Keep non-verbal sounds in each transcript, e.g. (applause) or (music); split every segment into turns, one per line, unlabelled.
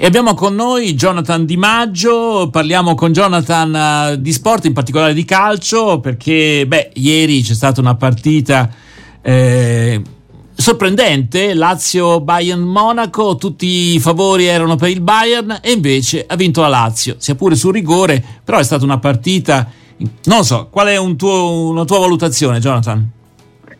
E abbiamo con noi Jonathan Di Maggio, parliamo con Jonathan uh, di sport, in particolare di calcio, perché beh, ieri c'è stata una partita eh, sorprendente, Lazio-Bayern Monaco, tutti i favori erano per il Bayern e invece ha vinto la Lazio, sia pure sul rigore, però è stata una partita, non so, qual è un tuo, una tua valutazione Jonathan?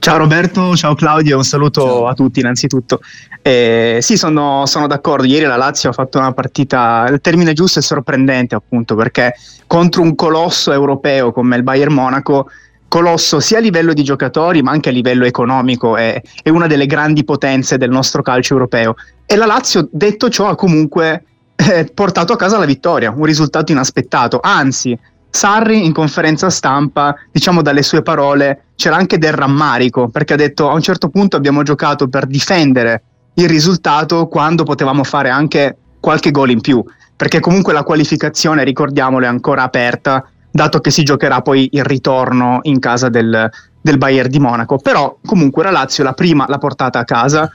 Ciao Roberto, ciao Claudio, un saluto ciao. a tutti innanzitutto. Eh, sì, sono, sono, d'accordo, ieri la Lazio ha fatto una partita, il termine giusto è sorprendente appunto perché contro un colosso europeo come il Bayern Monaco, colosso sia a livello di giocatori ma anche a livello economico, è, è una delle grandi potenze del nostro calcio europeo. E la Lazio, detto ciò, ha comunque eh, portato a casa la vittoria, un risultato inaspettato, anzi Sarri in conferenza stampa, diciamo dalle sue parole, c'era anche del rammarico, perché ha detto a un certo punto abbiamo giocato per difendere il risultato quando potevamo fare anche qualche gol in più, perché comunque la qualificazione, ricordiamolo, è ancora aperta, dato che si giocherà poi il ritorno in casa del, del Bayern di Monaco. Però comunque la Lazio la prima l'ha portata a casa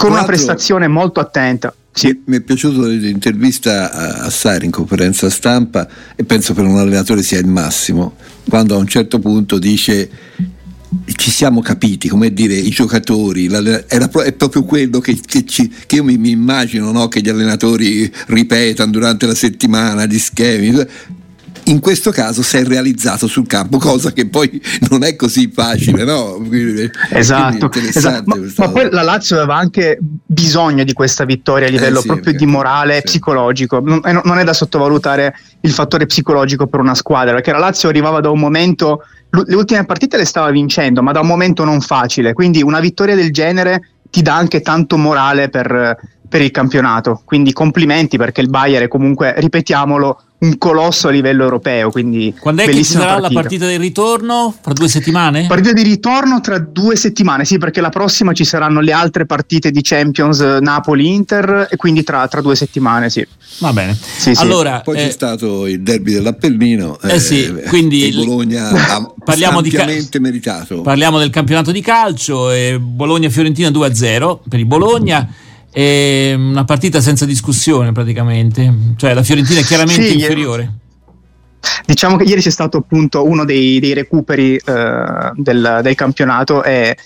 con una prestazione molto attenta.
Sì. Mi è piaciuto l'intervista a Sari in conferenza stampa e penso per un allenatore sia il massimo, quando a un certo punto dice ci siamo capiti, come dire, i giocatori, è proprio quello che, che, ci, che io mi, mi immagino no? che gli allenatori ripetano durante la settimana, gli schemi, in questo caso si è realizzato sul campo, cosa che poi non è così facile, no?
esatto, esatto. Ma, ma, poi la Lazio aveva anche bisogno di questa vittoria a livello eh sì, proprio di morale sì. psicologico. Non, non, è da sottovalutare il fattore psicologico per una squadra, perché la Lazio arrivava da un momento, le ultime partite le stava vincendo, ma da un momento non facile, quindi una vittoria del genere ti dà anche tanto morale per, per il campionato. Quindi complimenti perché il Bayern è comunque, ripetiamolo, un colosso a livello europeo. Quindi
Quando è che ci sarà partita. la partita di ritorno? Fra due settimane?
Partita di ritorno tra due settimane, sì, perché la prossima ci saranno le altre partite di Champions eh, Napoli-Inter e quindi tra, tra due settimane, sì.
Va bene.
Sì, sì. Allora, Poi eh, c'è stato il derby dell'Appennino.
Eh, eh sì, quindi
il Bologna (laughs) ha parliamo di ca- meritato.
Parliamo del campionato di calcio, Bologna-Fiorentina 2-0 per il Bologna. È una partita senza discussione praticamente, cioè la Fiorentina è chiaramente sì, inferiore.
Diciamo che ieri c'è stato appunto uno dei, dei recuperi eh, del, del, campionato. E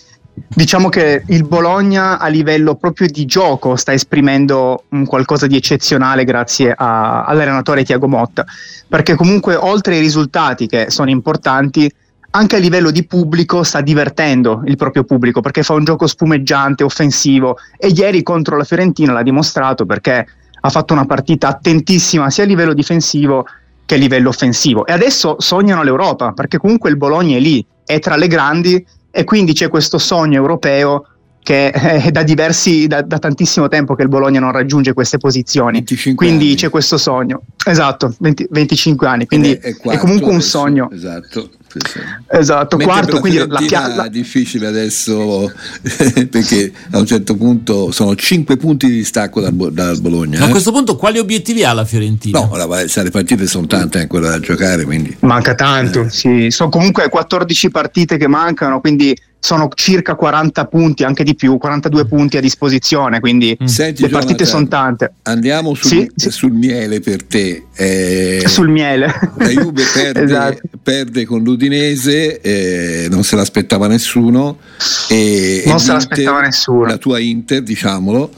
diciamo che il Bologna a livello proprio di gioco sta esprimendo un qualcosa di eccezionale grazie a, all'allenatore Tiago Motta, perché comunque oltre ai risultati che sono importanti, anche a livello di pubblico sta divertendo il proprio pubblico perché fa un gioco spumeggiante, offensivo e ieri contro la Fiorentina l'ha dimostrato perché ha fatto una partita attentissima sia a livello difensivo che a livello offensivo e adesso sognano l'Europa perché comunque il Bologna è lì, è tra le grandi e quindi c'è questo sogno europeo che è da diversi, da, da, tantissimo tempo che il Bologna non raggiunge queste posizioni. Quindi
anni.
c'è questo sogno. Esatto, 20, 25 anni. Quindi è, è, è comunque un sogno.
Esatto.
Esatto, Mentre quarto, quindi la
piazza. È difficile adesso (laughs) perché a un certo punto sono 5 punti di distacco dal, dal Bologna.
Ma a eh? questo punto quali obiettivi ha la Fiorentina?
No, la, le partite sono tante ancora da giocare. Quindi.
Manca tanto, eh. sì. Sono comunque 14 partite che mancano, quindi sono circa 40 punti, anche di più, 42 punti a disposizione, quindi
mm. Senti,
le partite sono tante.
Andiamo sul, sì, sì. sul miele per te.
Eh, sul miele.
La Juve (laughs) perde, esatto. perde con l'Udinese, eh, non se l'aspettava nessuno. E,
non e se l'aspettava nessuno.
La tua Inter, diciamolo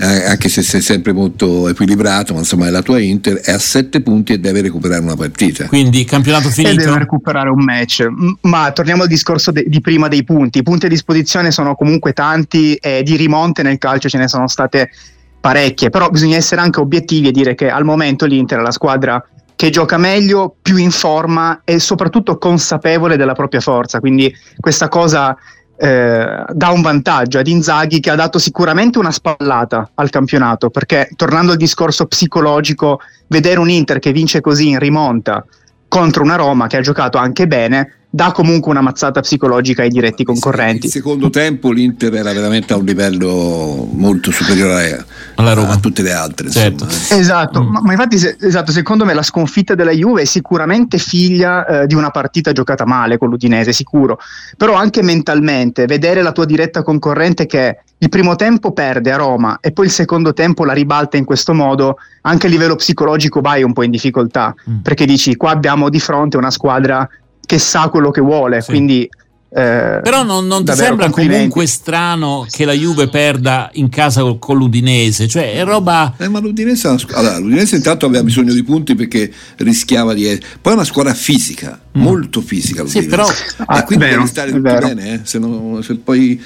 eh, anche se sei sempre molto equilibrato, ma insomma è la tua Inter, è a 7 punti e deve recuperare una partita.
Quindi campionato finito.
E deve recuperare un match. Ma torniamo al discorso de- di prima dei punti. I punti a disposizione sono comunque tanti e di rimonte nel calcio ce ne sono state parecchie, però bisogna essere anche obiettivi e dire che al momento l'Inter è la squadra che gioca meglio, più in forma e soprattutto consapevole della propria forza. Quindi questa cosa eh, dà un vantaggio ad Inzaghi che ha dato sicuramente una spallata al campionato perché tornando al discorso psicologico vedere un Inter che vince così in rimonta contro una Roma che ha giocato anche bene dà comunque una mazzata psicologica ai diretti concorrenti.
Il secondo tempo l'Inter era veramente a un livello molto superiore a, a tutte le altre.
Certo. Esatto, mm. ma, ma, infatti se, esatto, secondo me la sconfitta della Juve è sicuramente figlia eh, di una partita giocata male con l'Udinese, sicuro, però anche mentalmente vedere la tua diretta concorrente che il primo tempo perde a Roma e poi il secondo tempo la ribalta in questo modo, anche a livello psicologico vai un po' in difficoltà, mm. perché dici qua abbiamo di fronte una squadra che sa quello che vuole, sì. quindi
eh, Però non, non ti sembra comunque strano che la Juve perda in casa con, con l'Udinese? Cioè, è roba.
Eh, ma l'Udinese, allora, l'Udinese intanto aveva bisogno di punti perché rischiava di. Poi è una squadra fisica, mm. molto fisica.
L'Udinese. Sì, però.
Ah, e quindi vero, devi stare tutto bene. Eh? Se non, se poi,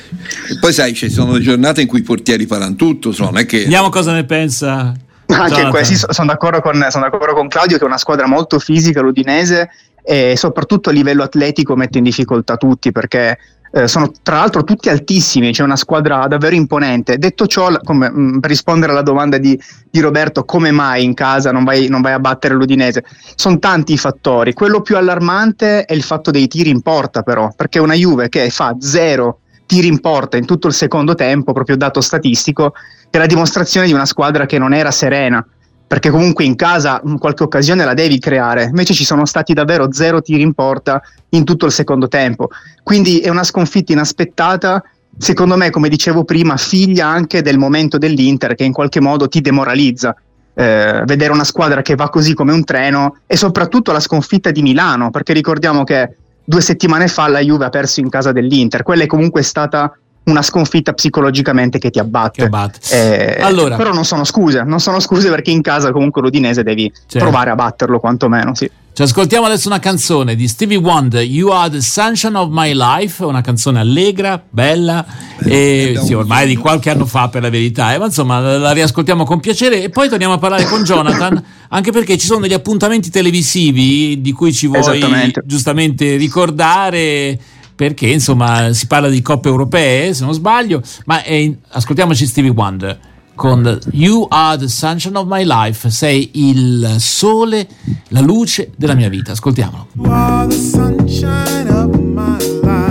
poi, sai, ci sono le giornate in cui i portieri faranno tutto. So, non è che...
Vediamo cosa ne pensa.
Anche questi sono d'accordo, con, sono d'accordo con Claudio che è una squadra molto fisica l'Udinese e soprattutto a livello atletico mette in difficoltà tutti perché eh, sono tra l'altro tutti altissimi, c'è una squadra davvero imponente. Detto ciò, come, mh, mm, per rispondere alla domanda di, di, Roberto, come mai in casa non vai, non vai a battere l'Udinese? Sono tanti i fattori. Quello più allarmante è il fatto dei tiri in porta, però, perché una Juve che fa zero tiri in porta in tutto il secondo tempo, proprio dato statistico, è la dimostrazione di una squadra che non era serena perché comunque in casa qualche occasione la devi creare, invece ci sono stati davvero zero tiri in porta in tutto il secondo tempo, quindi è una sconfitta inaspettata, secondo me come dicevo prima figlia anche del momento dell'Inter che in qualche modo ti demoralizza. Eh, vedere una squadra che va così come un treno e soprattutto la sconfitta di Milano, perché ricordiamo che due settimane fa la Juve ha perso in casa dell'Inter, quella è comunque stata una sconfitta psicologicamente che ti abbatte. Che abbatte. Eh, allora. Però non sono scuse, non sono scuse perché in casa comunque l'Udinese devi certo. provare a batterlo quantomeno, sì.
Ci ascoltiamo adesso una canzone di Stevie Wonder, You Are the Sunshine of My Life, una canzone allegra, bella, e, sì, ormai di qualche anno fa per la verità, eh, ma insomma la riascoltiamo con piacere e poi torniamo a parlare con Jonathan, (laughs) anche perché ci sono degli appuntamenti televisivi di cui ci vuoi giustamente ricordare perché insomma si parla di coppe europee se non sbaglio ma è, ascoltiamoci Stevie Wonder con You Are the Sunshine of My Life sei il sole la luce della mia vita. Ascoltiamolo. You are the sunshine of my life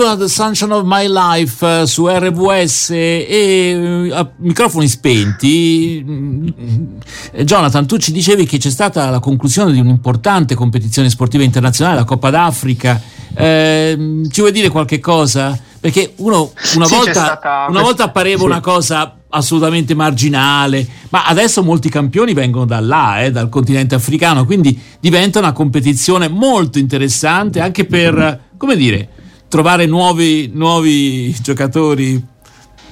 You Are the Sunshine of My Life uh, su RWS e uh, microfoni spenti. Mm, Jonathan, tu ci dicevi che c'è stata la conclusione di un'importante competizione sportiva internazionale, la Coppa d'Africa. Eh, ci vuoi dire qualche cosa? Perché uno, una, sì, volta, una volta appareva sì. una cosa assolutamente marginale, ma adesso molti campioni vengono da là, eh, dal continente africano, quindi diventa una competizione molto interessante anche per, come dire, trovare nuovi, nuovi giocatori.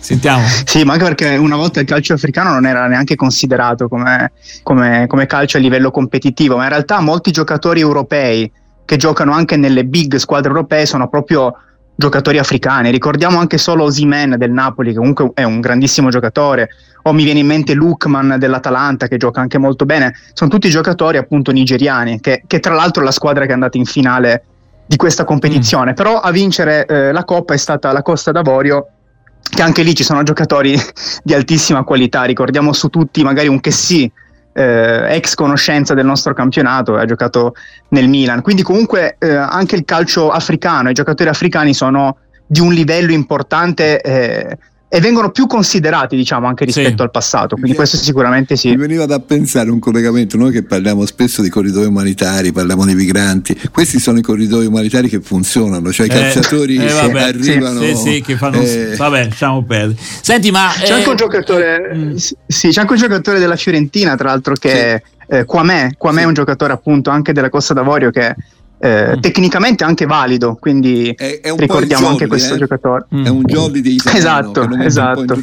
Sentiamo.
Sì, ma anche perché una volta il calcio africano non era neanche considerato come, come, come calcio a livello competitivo, ma in realtà molti giocatori europei che giocano anche nelle big squadre europee sono proprio giocatori africani. Ricordiamo anche solo Osimen del Napoli, che comunque è un grandissimo giocatore, o mi viene in mente Lukman dell'Atalanta, che gioca anche molto bene. Sono tutti giocatori appunto nigeriani, che, che tra l'altro è la squadra che è andata in finale di questa competizione. Mm. Però a vincere eh, la Coppa è stata la Costa d'Avorio, che anche lì ci sono giocatori (laughs) di altissima qualità. Ricordiamo su tutti magari un Chessy eh, ex conoscenza del nostro campionato, ha giocato nel Milan. Quindi comunque eh, anche il calcio africano, i giocatori africani sono di un livello importante eh, e vengono più considerati diciamo anche rispetto sì. al passato quindi questo sicuramente sì
mi veniva da pensare un collegamento noi che parliamo spesso di corridoi umanitari parliamo di migranti questi sono i corridoi umanitari che funzionano cioè i eh, calciatori eh, vabbè, arrivano
sì, sì, che fanno eh, vabbè lasciamo perdere senti ma
c'è anche un eh, giocatore mm. sì c'è anche un giocatore della Fiorentina tra l'altro che sì. eh, Quamè Quamè è un giocatore appunto anche della Costa d'Avorio che eh, mm. tecnicamente anche valido, quindi è, è ricordiamo jolly, anche questo
eh?
giocatore.
Mm. È un jolly di italiano
esatto, esatto.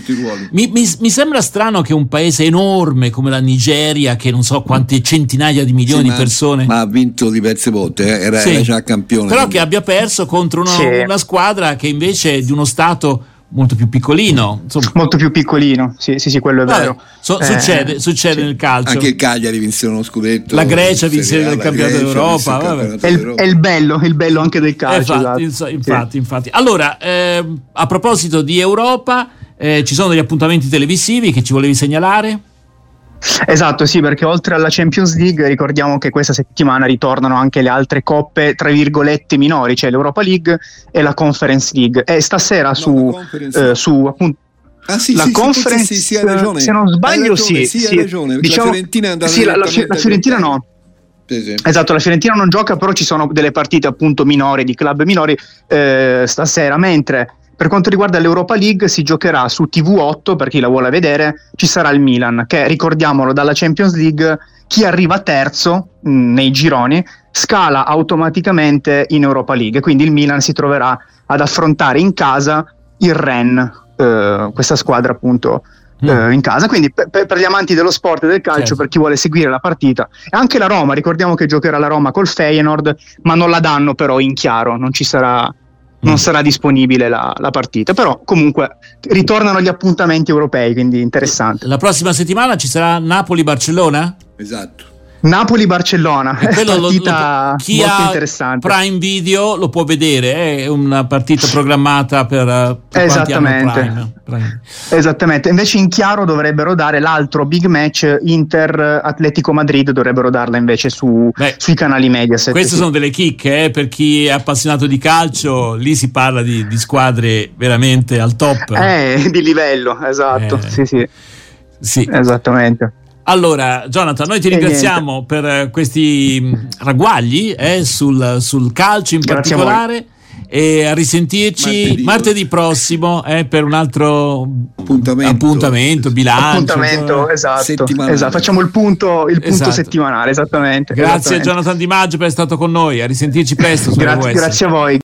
Mi, mi, mi, sembra strano che un paese enorme come la Nigeria, che non so quante centinaia di milioni sì,
ma,
di persone,
ma ha vinto diverse volte, eh? era, sì. era, già campione.
Però quindi. che abbia perso contro una, sì. una squadra che invece è di uno stato molto più piccolino.
Insomma. Molto più piccolino, sì, sì, sì quello è Vabbè, vero.
So, eh, succede, succede sì. nel calcio.
Anche il Cagliari vinse uno scudetto.
La Grecia vinse il campionato d'Europa.
È, il, è il, bello, il bello anche del calcio.
Infatti, esatto. infatti, sì. infatti. Allora, eh, a proposito di Europa, eh, ci sono degli appuntamenti televisivi che ci volevi segnalare?
Esatto, sì, perché oltre alla Champions League ricordiamo che questa settimana ritornano anche le altre coppe, tra virgolette, minori, cioè l'Europa League e la Conference League. E stasera no, su, eh, su appunto
Ah sì,
la
sì,
conference,
sì, sì, ragione.
se non sbaglio
ragione,
sì,
sì, ragione, diciamo, la Fiorentina è andata
sì, la, la, la Fiorentina no. Esatto, la Fiorentina non gioca, però ci sono delle partite appunto minori, di club minori eh, stasera, mentre per quanto riguarda l'Europa League si giocherà su TV8 per chi la vuole vedere, ci sarà il Milan che ricordiamolo dalla Champions League chi arriva terzo mh, nei gironi scala automaticamente in Europa League, quindi il Milan si troverà ad affrontare in casa il Ren, eh, questa squadra appunto mm. eh, in casa. Quindi per, per, gli amanti dello sport e del calcio, certo. per chi vuole seguire la partita, e anche la Roma, ricordiamo che giocherà la Roma col Feyenoord, ma non la danno però in chiaro, non ci sarà non mm. sarà disponibile la, la, partita. Però comunque ritornano gli appuntamenti europei, quindi interessante.
La prossima settimana ci sarà Napoli-Barcellona?
Esatto.
Napoli-Barcellona è una partita lo, chi molto interessante.
Prime Video lo può vedere, è una partita programmata per, per
Esattamente. Prime, Prime. Esattamente. Invece in chiaro dovrebbero dare l'altro big match Inter-Atletico Madrid, dovrebbero darla invece su, Beh, sui canali Mediaset.
Queste sì. sono delle chicche eh, per chi è appassionato di calcio, lì si parla di, di squadre veramente al top.
Eh, di livello, esatto. Eh, sì, sì.
Sì.
Esattamente.
Allora, Jonathan, noi ti ringraziamo per questi mm, ragguagli eh, sul, sul, calcio in Grazie particolare e a risentirci martedì, martedì prossimo eh, per un altro appuntamento, appuntamento bilancio.
Appuntamento, esatto, esatto, Facciamo il punto, il punto esatto. settimanale, esattamente.
Grazie
esattamente.
Jonathan Di Maggio per essere stato con noi, a risentirci presto.
grazie, grazie a voi.